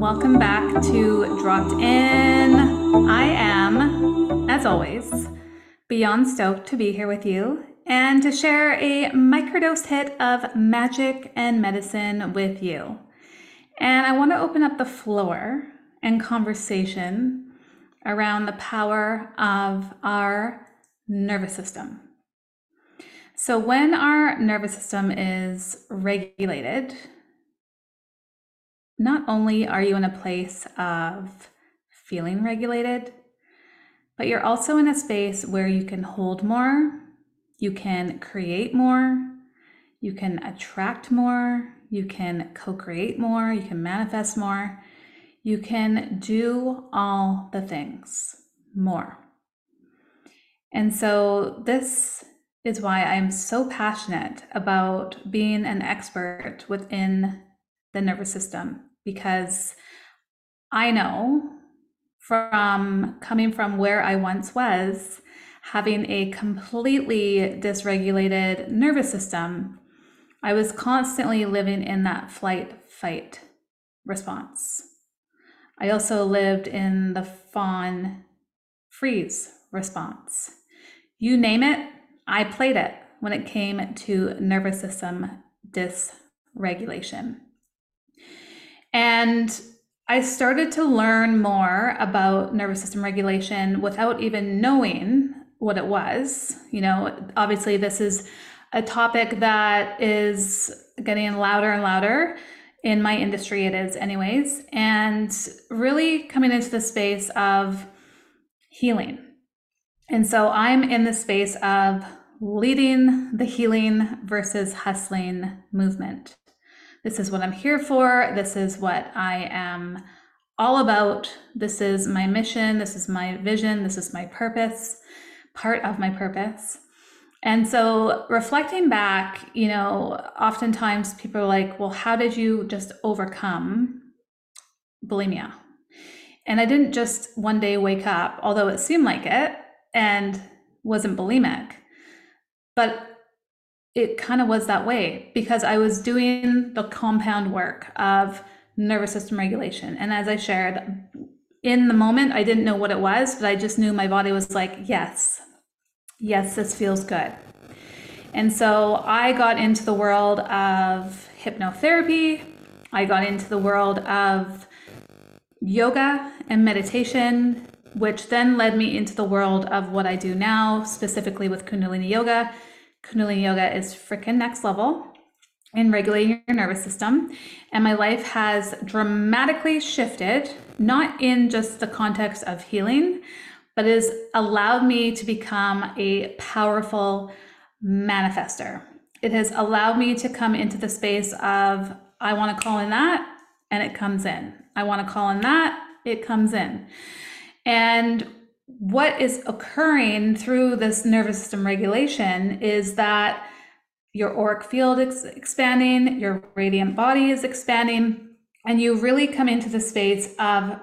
welcome back to Dropped In. I am, as always, beyond stoked to be here with you and to share a microdose hit of magic and medicine with you. And I want to open up the floor and conversation around the power of our nervous system. So, when our nervous system is regulated, not only are you in a place of feeling regulated, but you're also in a space where you can hold more, you can create more, you can attract more, you can co create more, you can manifest more, you can do all the things more. And so, this is why I'm so passionate about being an expert within the nervous system because I know from coming from where I once was, having a completely dysregulated nervous system, I was constantly living in that flight fight response. I also lived in the fawn freeze response. You name it, I played it when it came to nervous system dysregulation. And I started to learn more about nervous system regulation without even knowing what it was. You know, obviously, this is a topic that is getting louder and louder in my industry, it is, anyways, and really coming into the space of healing. And so I'm in the space of leading the healing versus hustling movement. This is what I'm here for. This is what I am all about. This is my mission. This is my vision. This is my purpose, part of my purpose. And so, reflecting back, you know, oftentimes people are like, well, how did you just overcome bulimia? And I didn't just one day wake up, although it seemed like it and wasn't bulimic. But it kind of was that way because I was doing the compound work of nervous system regulation. And as I shared, in the moment, I didn't know what it was, but I just knew my body was like, yes, yes, this feels good. And so I got into the world of hypnotherapy. I got into the world of yoga and meditation, which then led me into the world of what I do now, specifically with Kundalini Yoga Kundalini Yoga is freaking next level in regulating your nervous system. And my life has dramatically shifted, not in just the context of healing, but has allowed me to become a powerful manifester. It has allowed me to come into the space of, I want to call in that, and it comes in. I want to call in that, it comes in. And what is occurring through this nervous system regulation is that your auric field is expanding, your radiant body is expanding, and you really come into the space of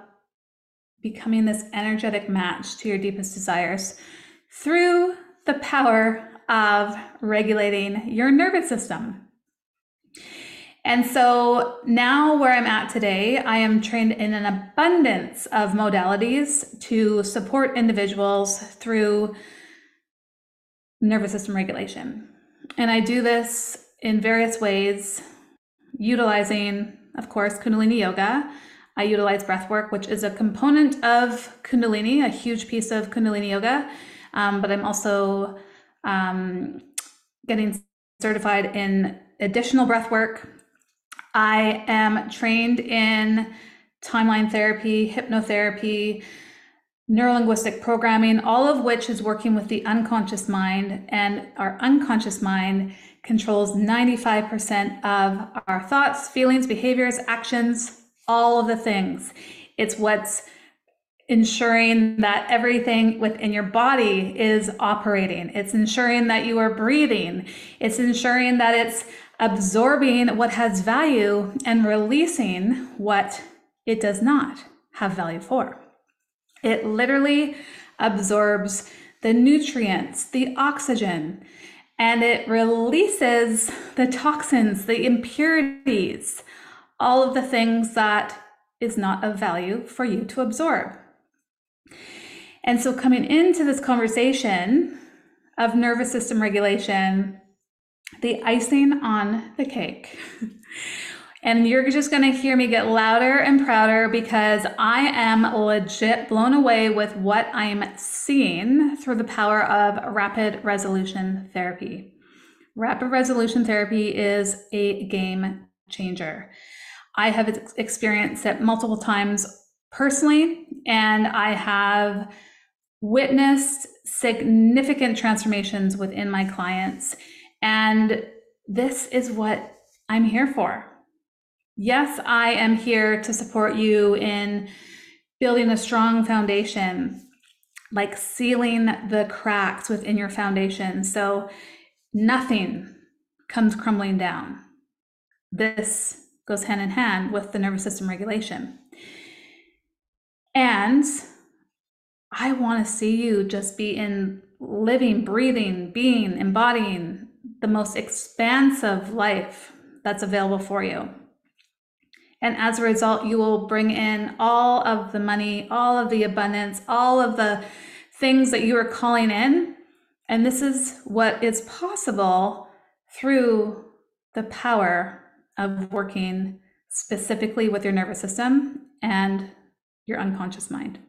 becoming this energetic match to your deepest desires through the power of regulating your nervous system. And so now, where I'm at today, I am trained in an abundance of modalities to support individuals through nervous system regulation. And I do this in various ways, utilizing, of course, Kundalini Yoga. I utilize breath work, which is a component of Kundalini, a huge piece of Kundalini Yoga. Um, but I'm also um, getting certified in additional breath work I am trained in timeline therapy, hypnotherapy, neurolinguistic programming, all of which is working with the unconscious mind. And our unconscious mind controls 95% of our thoughts, feelings, behaviors, actions, all of the things. It's what's ensuring that everything within your body is operating. It's ensuring that you are breathing. It's ensuring that it's absorbing what has value and releasing what it does not have value for. It literally absorbs the nutrients, the oxygen, and it releases the toxins, the impurities, all of the things that is not of value for you to absorb. And so, coming into this conversation of nervous system regulation, the icing on the cake. and you're just going to hear me get louder and prouder because I am legit blown away with what I'm seeing through the power of rapid resolution therapy. Rapid resolution therapy is a game changer. I have experienced it multiple times personally, and I have witnessed significant transformations within my clients. And this is what I'm here for. Yes, I am here to support you in building a strong foundation, like sealing the cracks within your foundation. So nothing comes crumbling down. This goes hand in hand with the nervous system regulation. And I want to see you just be in living, breathing, being, embodying the most expansive life that's available for you. And as a result, you will bring in all of the money, all of the abundance, all of the things that you are calling in and this is what is possible through the power of working specifically with your nervous system and your unconscious mind.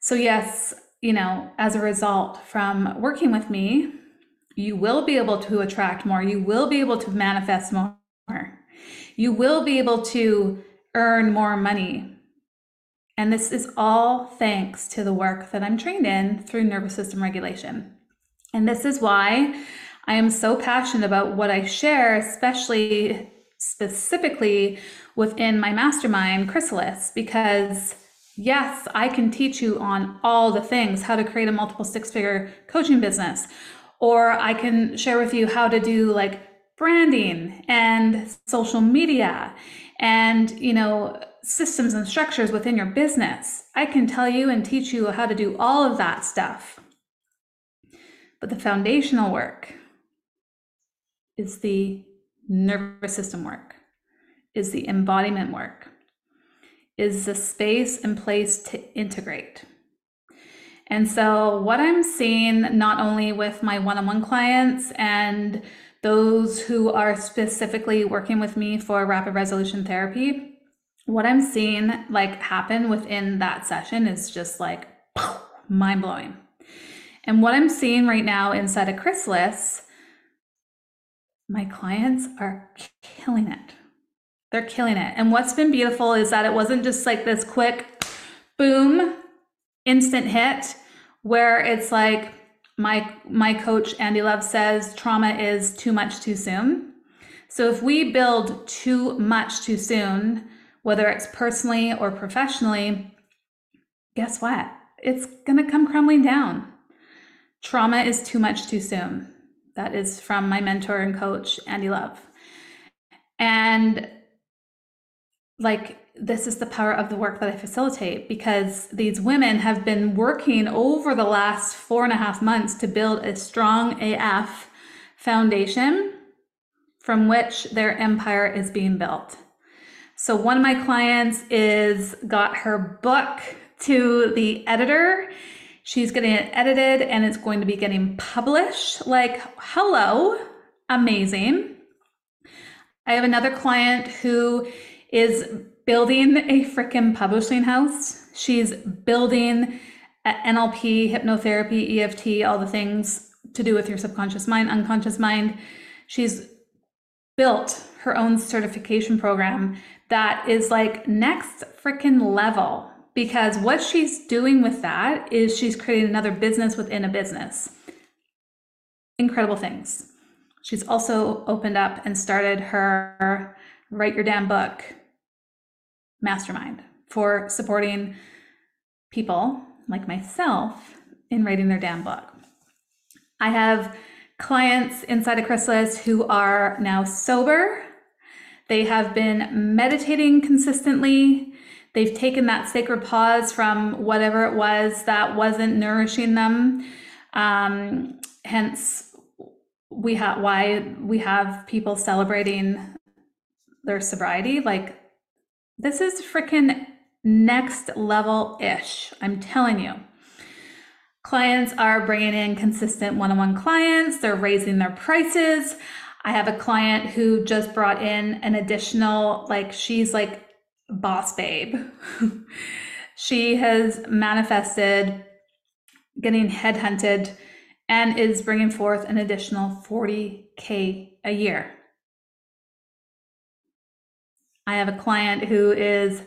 So, yes, you know, as a result from working with me, you will be able to attract more, you will be able to manifest more, you will be able to earn more money. And this is all thanks to the work that I'm trained in through nervous system regulation. And this is why I am so passionate about what I share, especially specifically within my mastermind, Chrysalis, because yes, I can teach you on all the things how to create a multiple six figure coaching business, or I can share with you how to do like branding and social media and, you know, systems and structures within your business. I can tell you and teach you how to do all of that stuff. But the foundational work is the nervous system work, is the embodiment work, is the space and place to integrate. And so, what I'm seeing not only with my one on one clients and those who are specifically working with me for rapid resolution therapy, what I'm seeing like happen within that session is just like mind blowing. And what I'm seeing right now inside of Chrysalis, my clients are killing it. They're killing it. And what's been beautiful is that it wasn't just like this quick boom, instant hit where it's like my my coach Andy Love says trauma is too much too soon. So if we build too much too soon, whether it's personally or professionally, guess what? It's going to come crumbling down. Trauma is too much too soon. That is from my mentor and coach, Andy Love. And like, this is the power of the work that I facilitate because these women have been working over the last four and a half months to build a strong AF foundation from which their empire is being built. So one of my clients is got her book to the editor. She's getting it edited and it's going to be getting published. Like, hello, amazing. I have another client who is building a freaking publishing house. She's building NLP, hypnotherapy, EFT, all the things to do with your subconscious mind, unconscious mind. She's built her own certification program that is like next freaking level because what she's doing with that is she's creating another business within a business. Incredible things. She's also opened up and started her Write Your Damn Book mastermind for supporting people like myself in writing their damn book. I have clients inside of Chrysalis who are now sober they have been meditating consistently. They've taken that sacred pause from whatever it was that wasn't nourishing them. Um, hence, we have why we have people celebrating their sobriety. Like This is freaking next level ish. I'm telling you. Clients are bringing in consistent one on one clients, they're raising their prices. I have a client who just brought in an additional, like, she's like boss babe. she has manifested getting headhunted and is bringing forth an additional 40K a year. I have a client who is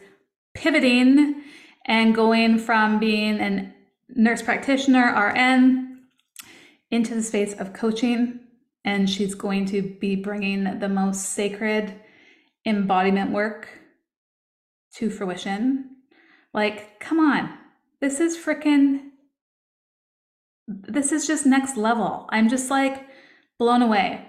pivoting and going from being a nurse practitioner, RN, into the space of coaching. And she's going to be bringing the most sacred embodiment work to fruition. Like, come on, this is freaking, this is just next level. I'm just like blown away.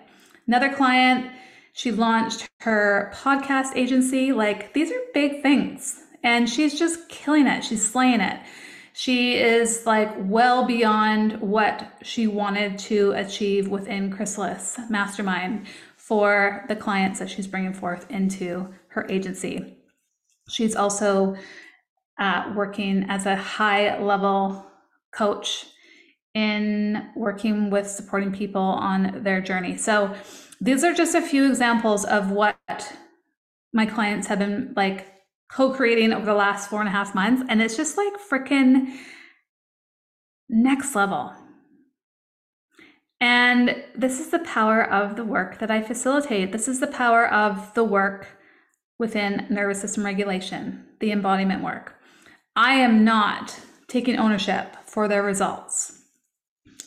Another client, she launched her podcast agency. Like, these are big things. And she's just killing it. She's slaying it. She is like well beyond what she wanted to achieve within Chrysalis Mastermind for the clients that she's bringing forth into her agency. She's also uh, working as a high level coach in working with supporting people on their journey. So, these are just a few examples of what my clients have been like co-creating over the last four and a half months. And it's just like freaking next level. And this is the power of the work that I facilitate. This is the power of the work within nervous system regulation, the embodiment work. I am not taking ownership for their results.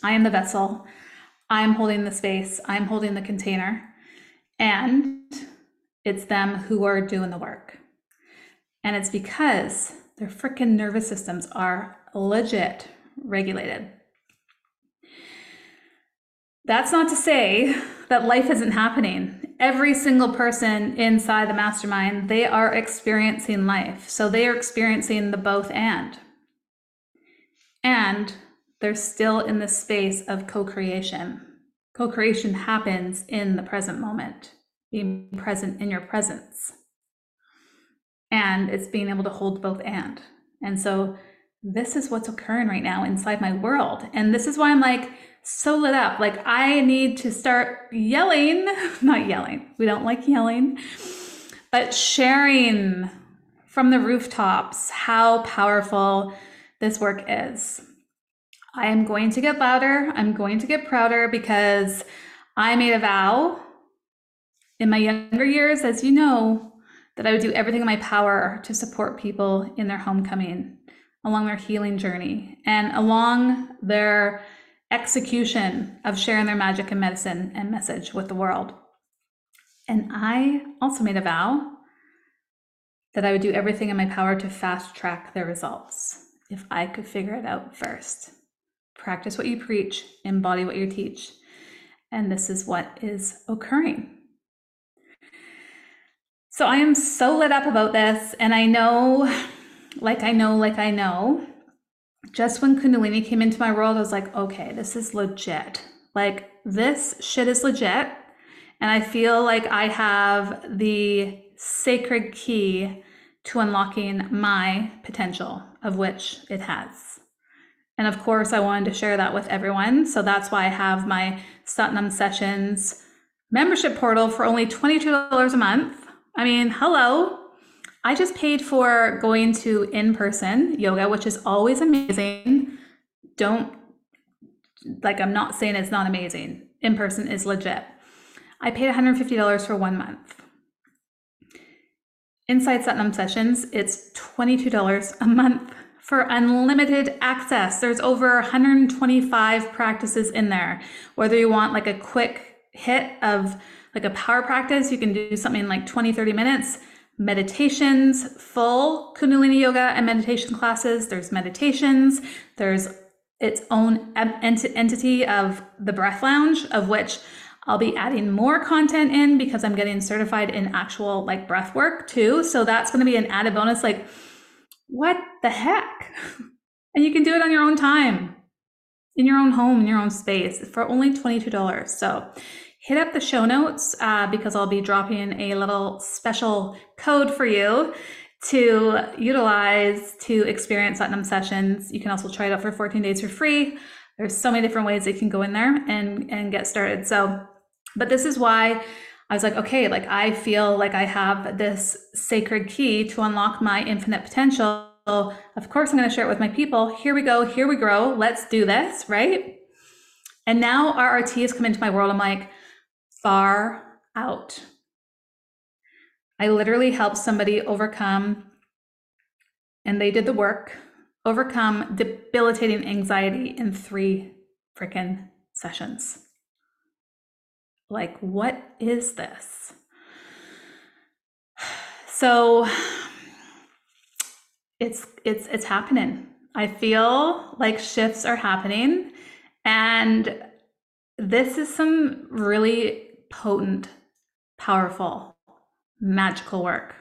I am the vessel. I'm holding the space. I'm holding the container. And it's them who are doing the work. And it's because their freaking nervous systems are legit regulated. That's not to say that life isn't happening. Every single person inside the mastermind, they are experiencing life. So they are experiencing the both and. And they're still in the space of co creation. Co creation happens in the present moment, being present in your presence and it's being able to hold both and. And so this is what's occurring right now inside my world. And this is why I'm like so lit up. Like I need to start yelling, not yelling. We don't like yelling, but sharing from the rooftops how powerful this work is. I am going to get louder. I'm going to get prouder because I made a vow in my younger years, as you know, that I would do everything in my power to support people in their homecoming, along their healing journey, and along their execution of sharing their magic and medicine and message with the world. And I also made a vow that I would do everything in my power to fast track their results if I could figure it out first. Practice what you preach, embody what you teach. And this is what is occurring. So I am so lit up about this. And I know, like I know, like I know, just when Kundalini came into my world, I was like, okay, this is legit. Like, this shit is legit. And I feel like I have the sacred key to unlocking my potential, of which it has. And of course, I wanted to share that with everyone. So that's why I have my Sat Nam Sessions membership portal for only $22 a month. I mean, hello. I just paid for going to in person yoga, which is always amazing. Don't, like, I'm not saying it's not amazing. In person is legit. I paid $150 for one month. Inside Sat Nam Sessions, it's $22 a month for unlimited access. There's over 125 practices in there. Whether you want like a quick hit of like a power practice, you can do something like 20, 30 minutes. Meditations, full Kundalini yoga and meditation classes. There's meditations. There's its own ent- entity of the Breath Lounge, of which I'll be adding more content in because I'm getting certified in actual like breath work too. So that's going to be an added bonus. Like, what the heck? and you can do it on your own time, in your own home, in your own space for only $22. So hit up the show notes uh, because I'll be dropping a little special code for you to utilize to experience Sat Nam sessions. You can also try it out for 14 days for free. There's so many different ways you can go in there and and get started. So, but this is why I was like, okay, like I feel like I have this sacred key to unlock my infinite potential. Of course, I'm going to share it with my people. Here we go. Here we grow. Let's do this, right? And now RRT has come into my world. I'm like, far out. I literally helped somebody overcome, and they did the work, overcome debilitating anxiety in three freaking sessions. Like, what is this? So it's it's it's happening. I feel like shifts are happening and this is some really potent, powerful, magical work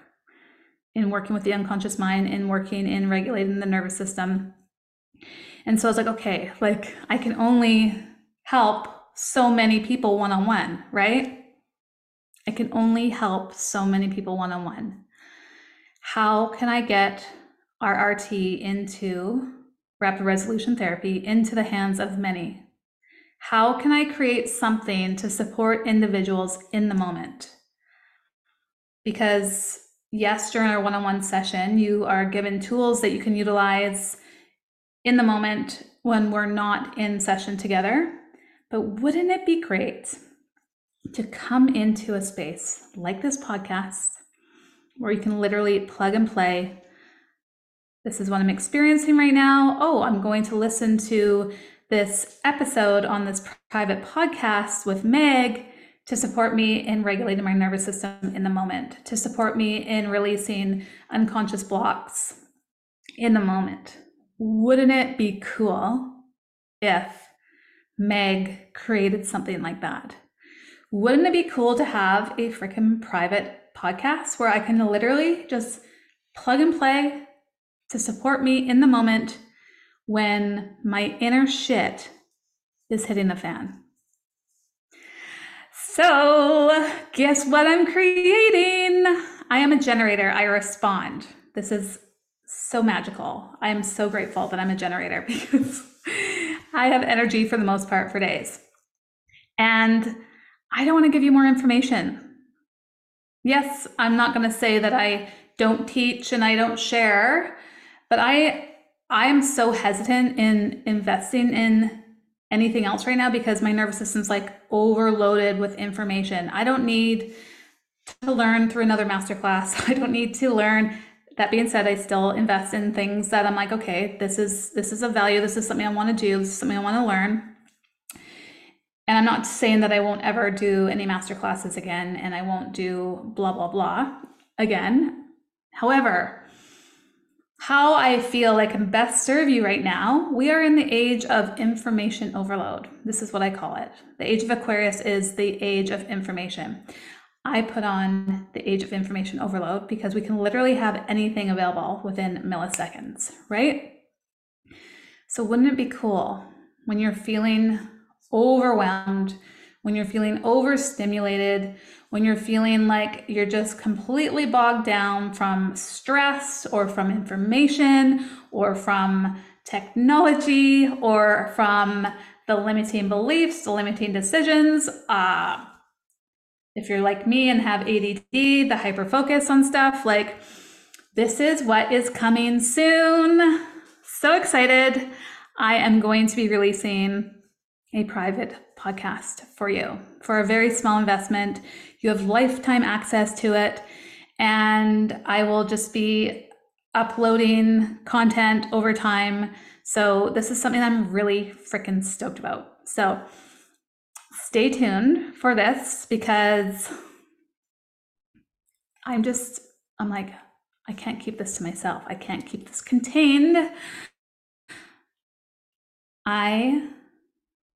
in working with the unconscious mind, in working in regulating the nervous system. And so I was like, okay, like I can only help so many people one on one, right? I can only help so many people one on one. How can I get RRT into rapid resolution therapy into the hands of many? How can I create something to support individuals in the moment? Because, yes, during our one on one session, you are given tools that you can utilize in the moment when we're not in session together. But wouldn't it be great to come into a space like this podcast where you can literally plug and play? This is what I'm experiencing right now. Oh, I'm going to listen to this episode on this private podcast with Meg to support me in regulating my nervous system in the moment, to support me in releasing unconscious blocks in the moment. Wouldn't it be cool if Meg created something like that? Wouldn't it be cool to have a freaking private podcast where I can literally just plug and play to support me in the moment when my inner shit is hitting the fan. So, guess what I'm creating? I am a generator. I respond. This is so magical. I am so grateful that I'm a generator because I have energy for the most part for days. And I don't want to give you more information. Yes, I'm not going to say that I don't teach and I don't share, but I I am so hesitant in investing in anything else right now because my nervous system's like overloaded with information. I don't need to learn through another masterclass. I don't need to learn. That being said, I still invest in things that I'm like, okay, this is this is a value. This is something I want to do. This is something I want to learn. And I'm not saying that I won't ever do any master classes again and I won't do blah blah blah again. However, how I feel I can best serve you right now, we are in the age of information overload. This is what I call it. The age of Aquarius is the age of information. I put on the age of information overload because we can literally have anything available within milliseconds, right? So, wouldn't it be cool when you're feeling overwhelmed, when you're feeling overstimulated, when you're feeling like you're just completely bogged down from stress or from information or from technology or from the limiting beliefs, the limiting decisions. Uh, if you're like me and have ADD, the hyper focus on stuff, like this is what is coming soon. So excited. I am going to be releasing a private podcast for you for a very small investment. You have lifetime access to it. And I will just be uploading content over time. So, this is something I'm really freaking stoked about. So, stay tuned for this because I'm just, I'm like, I can't keep this to myself. I can't keep this contained. I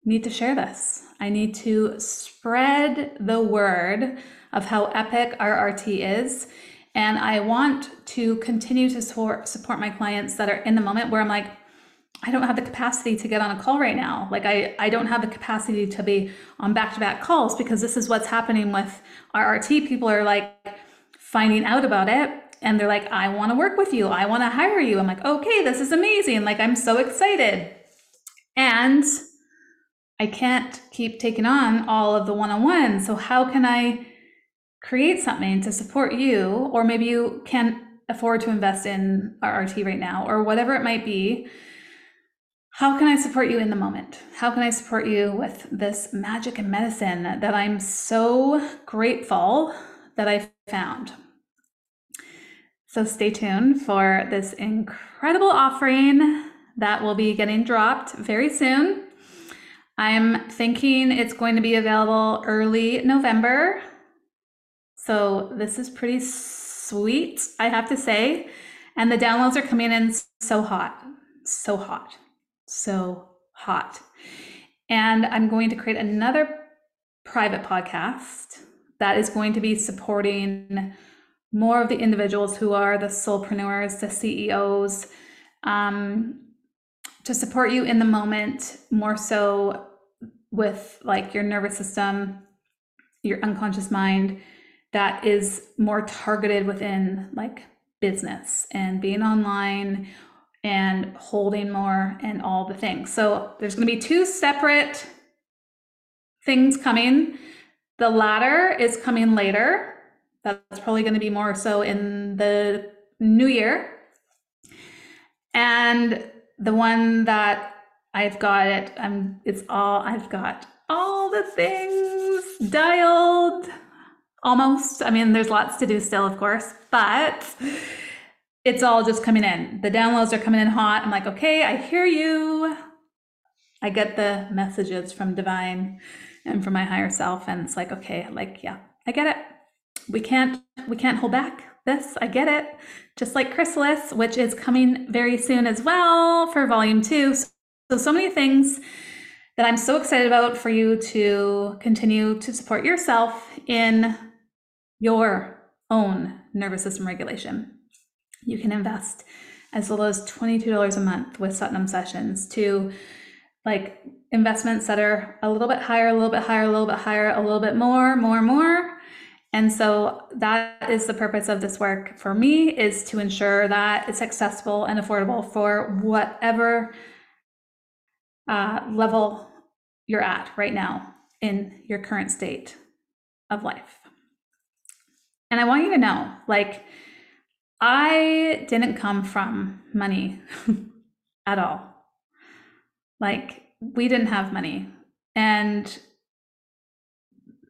need to share this. I need to spread the word of how epic RRT is. And I want to continue to support, support my clients that are in the moment where I'm like, I don't have the capacity to get on a call right now. Like I, I don't have the capacity to be on back-to-back calls because this is what's happening with RRT. People are like finding out about it and they're like, I want to work with you. I want to hire you. I'm like, okay, this is amazing. Like, I'm so excited. And I can't keep taking on all of the one on one. So, how can I create something to support you? Or maybe you can't afford to invest in RRT right now, or whatever it might be. How can I support you in the moment? How can I support you with this magic and medicine that I'm so grateful that I found? So stay tuned for this incredible offering that will be getting dropped very soon. I'm thinking it's going to be available early November. So this is pretty sweet, I have to say. And the downloads are coming in so hot, so hot, so hot. And I'm going to create another private podcast that is going to be supporting more of the individuals who are the soulpreneurs, the CEOs, um, to support you in the moment more so with like your nervous system, your unconscious mind that is more targeted within like business and being online and holding more and all the things. So there's going to be two separate things coming. The latter is coming later that's probably going to be more so in the new year. And the one that I've got it, I'm it's all I've got all the things dialed almost. I mean, there's lots to do still, of course, but it's all just coming in. The downloads are coming in hot. I'm like, okay, I hear you. I get the messages from divine and from my higher self, and it's like, okay, like, yeah, I get it we can't we can't hold back this. I get it. Just like Chrysalis, which is coming very soon as well for volume two. So, so many things that I'm so excited about for you to continue to support yourself in your own nervous system regulation. You can invest as little as $22 a month with Sat Nam sessions to like investments that are a little bit higher, a little bit higher, a little bit higher, a little bit more, more, more and so that is the purpose of this work for me is to ensure that it's accessible and affordable for whatever uh, level you're at right now in your current state of life. And I want you to know like, I didn't come from money at all. Like, we didn't have money. And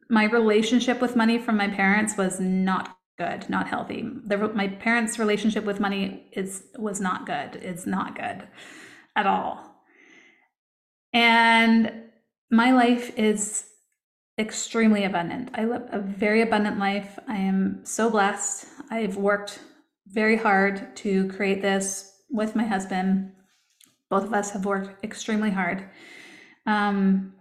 my relationship with money from my parents was not good, not healthy. The, my parents' relationship with money is was not good. It's not good at all. And my life is extremely abundant. I live a very abundant life. I am so blessed. I've worked very hard to create this with my husband. Both of us have worked extremely hard. Um,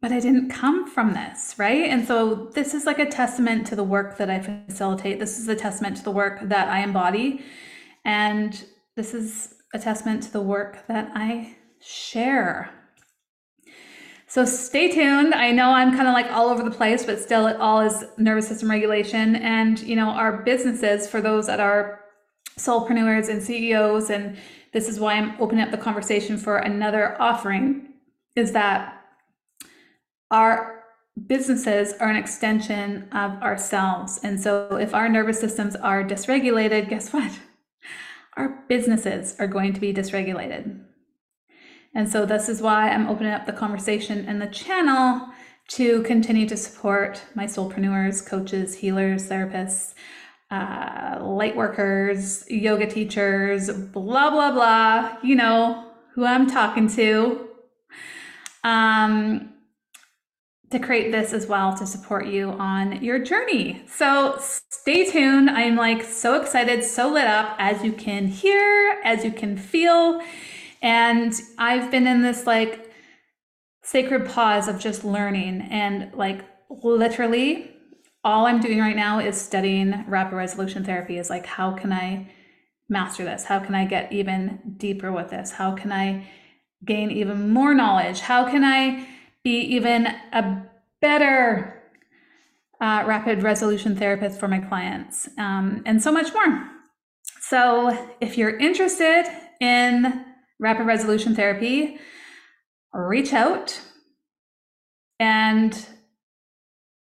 but I didn't come from this, right? And so this is like a testament to the work that I facilitate. This is a testament to the work that I embody. And this is a testament to the work that I share. So stay tuned. I know I'm kind of like all over the place, but still it all is nervous system regulation. And, you know, our businesses, for those that are soulpreneurs and CEOs, and this is why I'm opening up the conversation for another offering, is that our businesses are an extension of ourselves. And so if our nervous systems are dysregulated, guess what? Our businesses are going to be dysregulated. And so this is why I'm opening up the conversation and the channel to continue to support my soulpreneurs, coaches, healers, therapists, uh, light workers, yoga teachers, blah, blah, blah. You know who I'm talking to. Um, to create this as well to support you on your journey. So stay tuned. I'm like so excited, so lit up as you can hear, as you can feel. And I've been in this like sacred pause of just learning and like literally all I'm doing right now is studying rapid resolution therapy is like how can I master this? How can I get even deeper with this? How can I gain even more knowledge? How can I be even a better uh, rapid resolution therapist for my clients, um, and so much more. So, if you're interested in rapid resolution therapy, reach out. And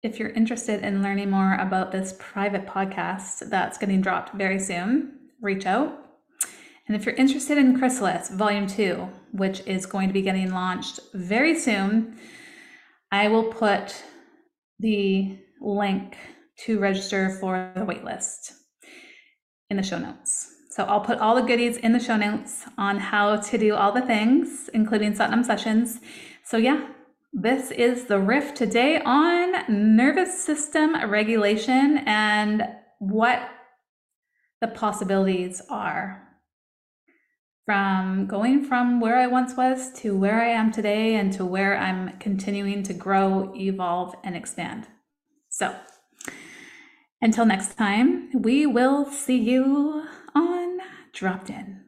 if you're interested in learning more about this private podcast that's getting dropped very soon, reach out. And if you're interested in Chrysalis Volume 2, which is going to be getting launched very soon, I will put the link to register for the waitlist in the show notes. So I'll put all the goodies in the show notes on how to do all the things, including Sat Nam sessions. So yeah, this is the riff today on nervous system regulation and what the possibilities are from going from where I once was to where I am today and to where I'm continuing to grow, evolve, and expand. So, until next time, we will see you Dropped In.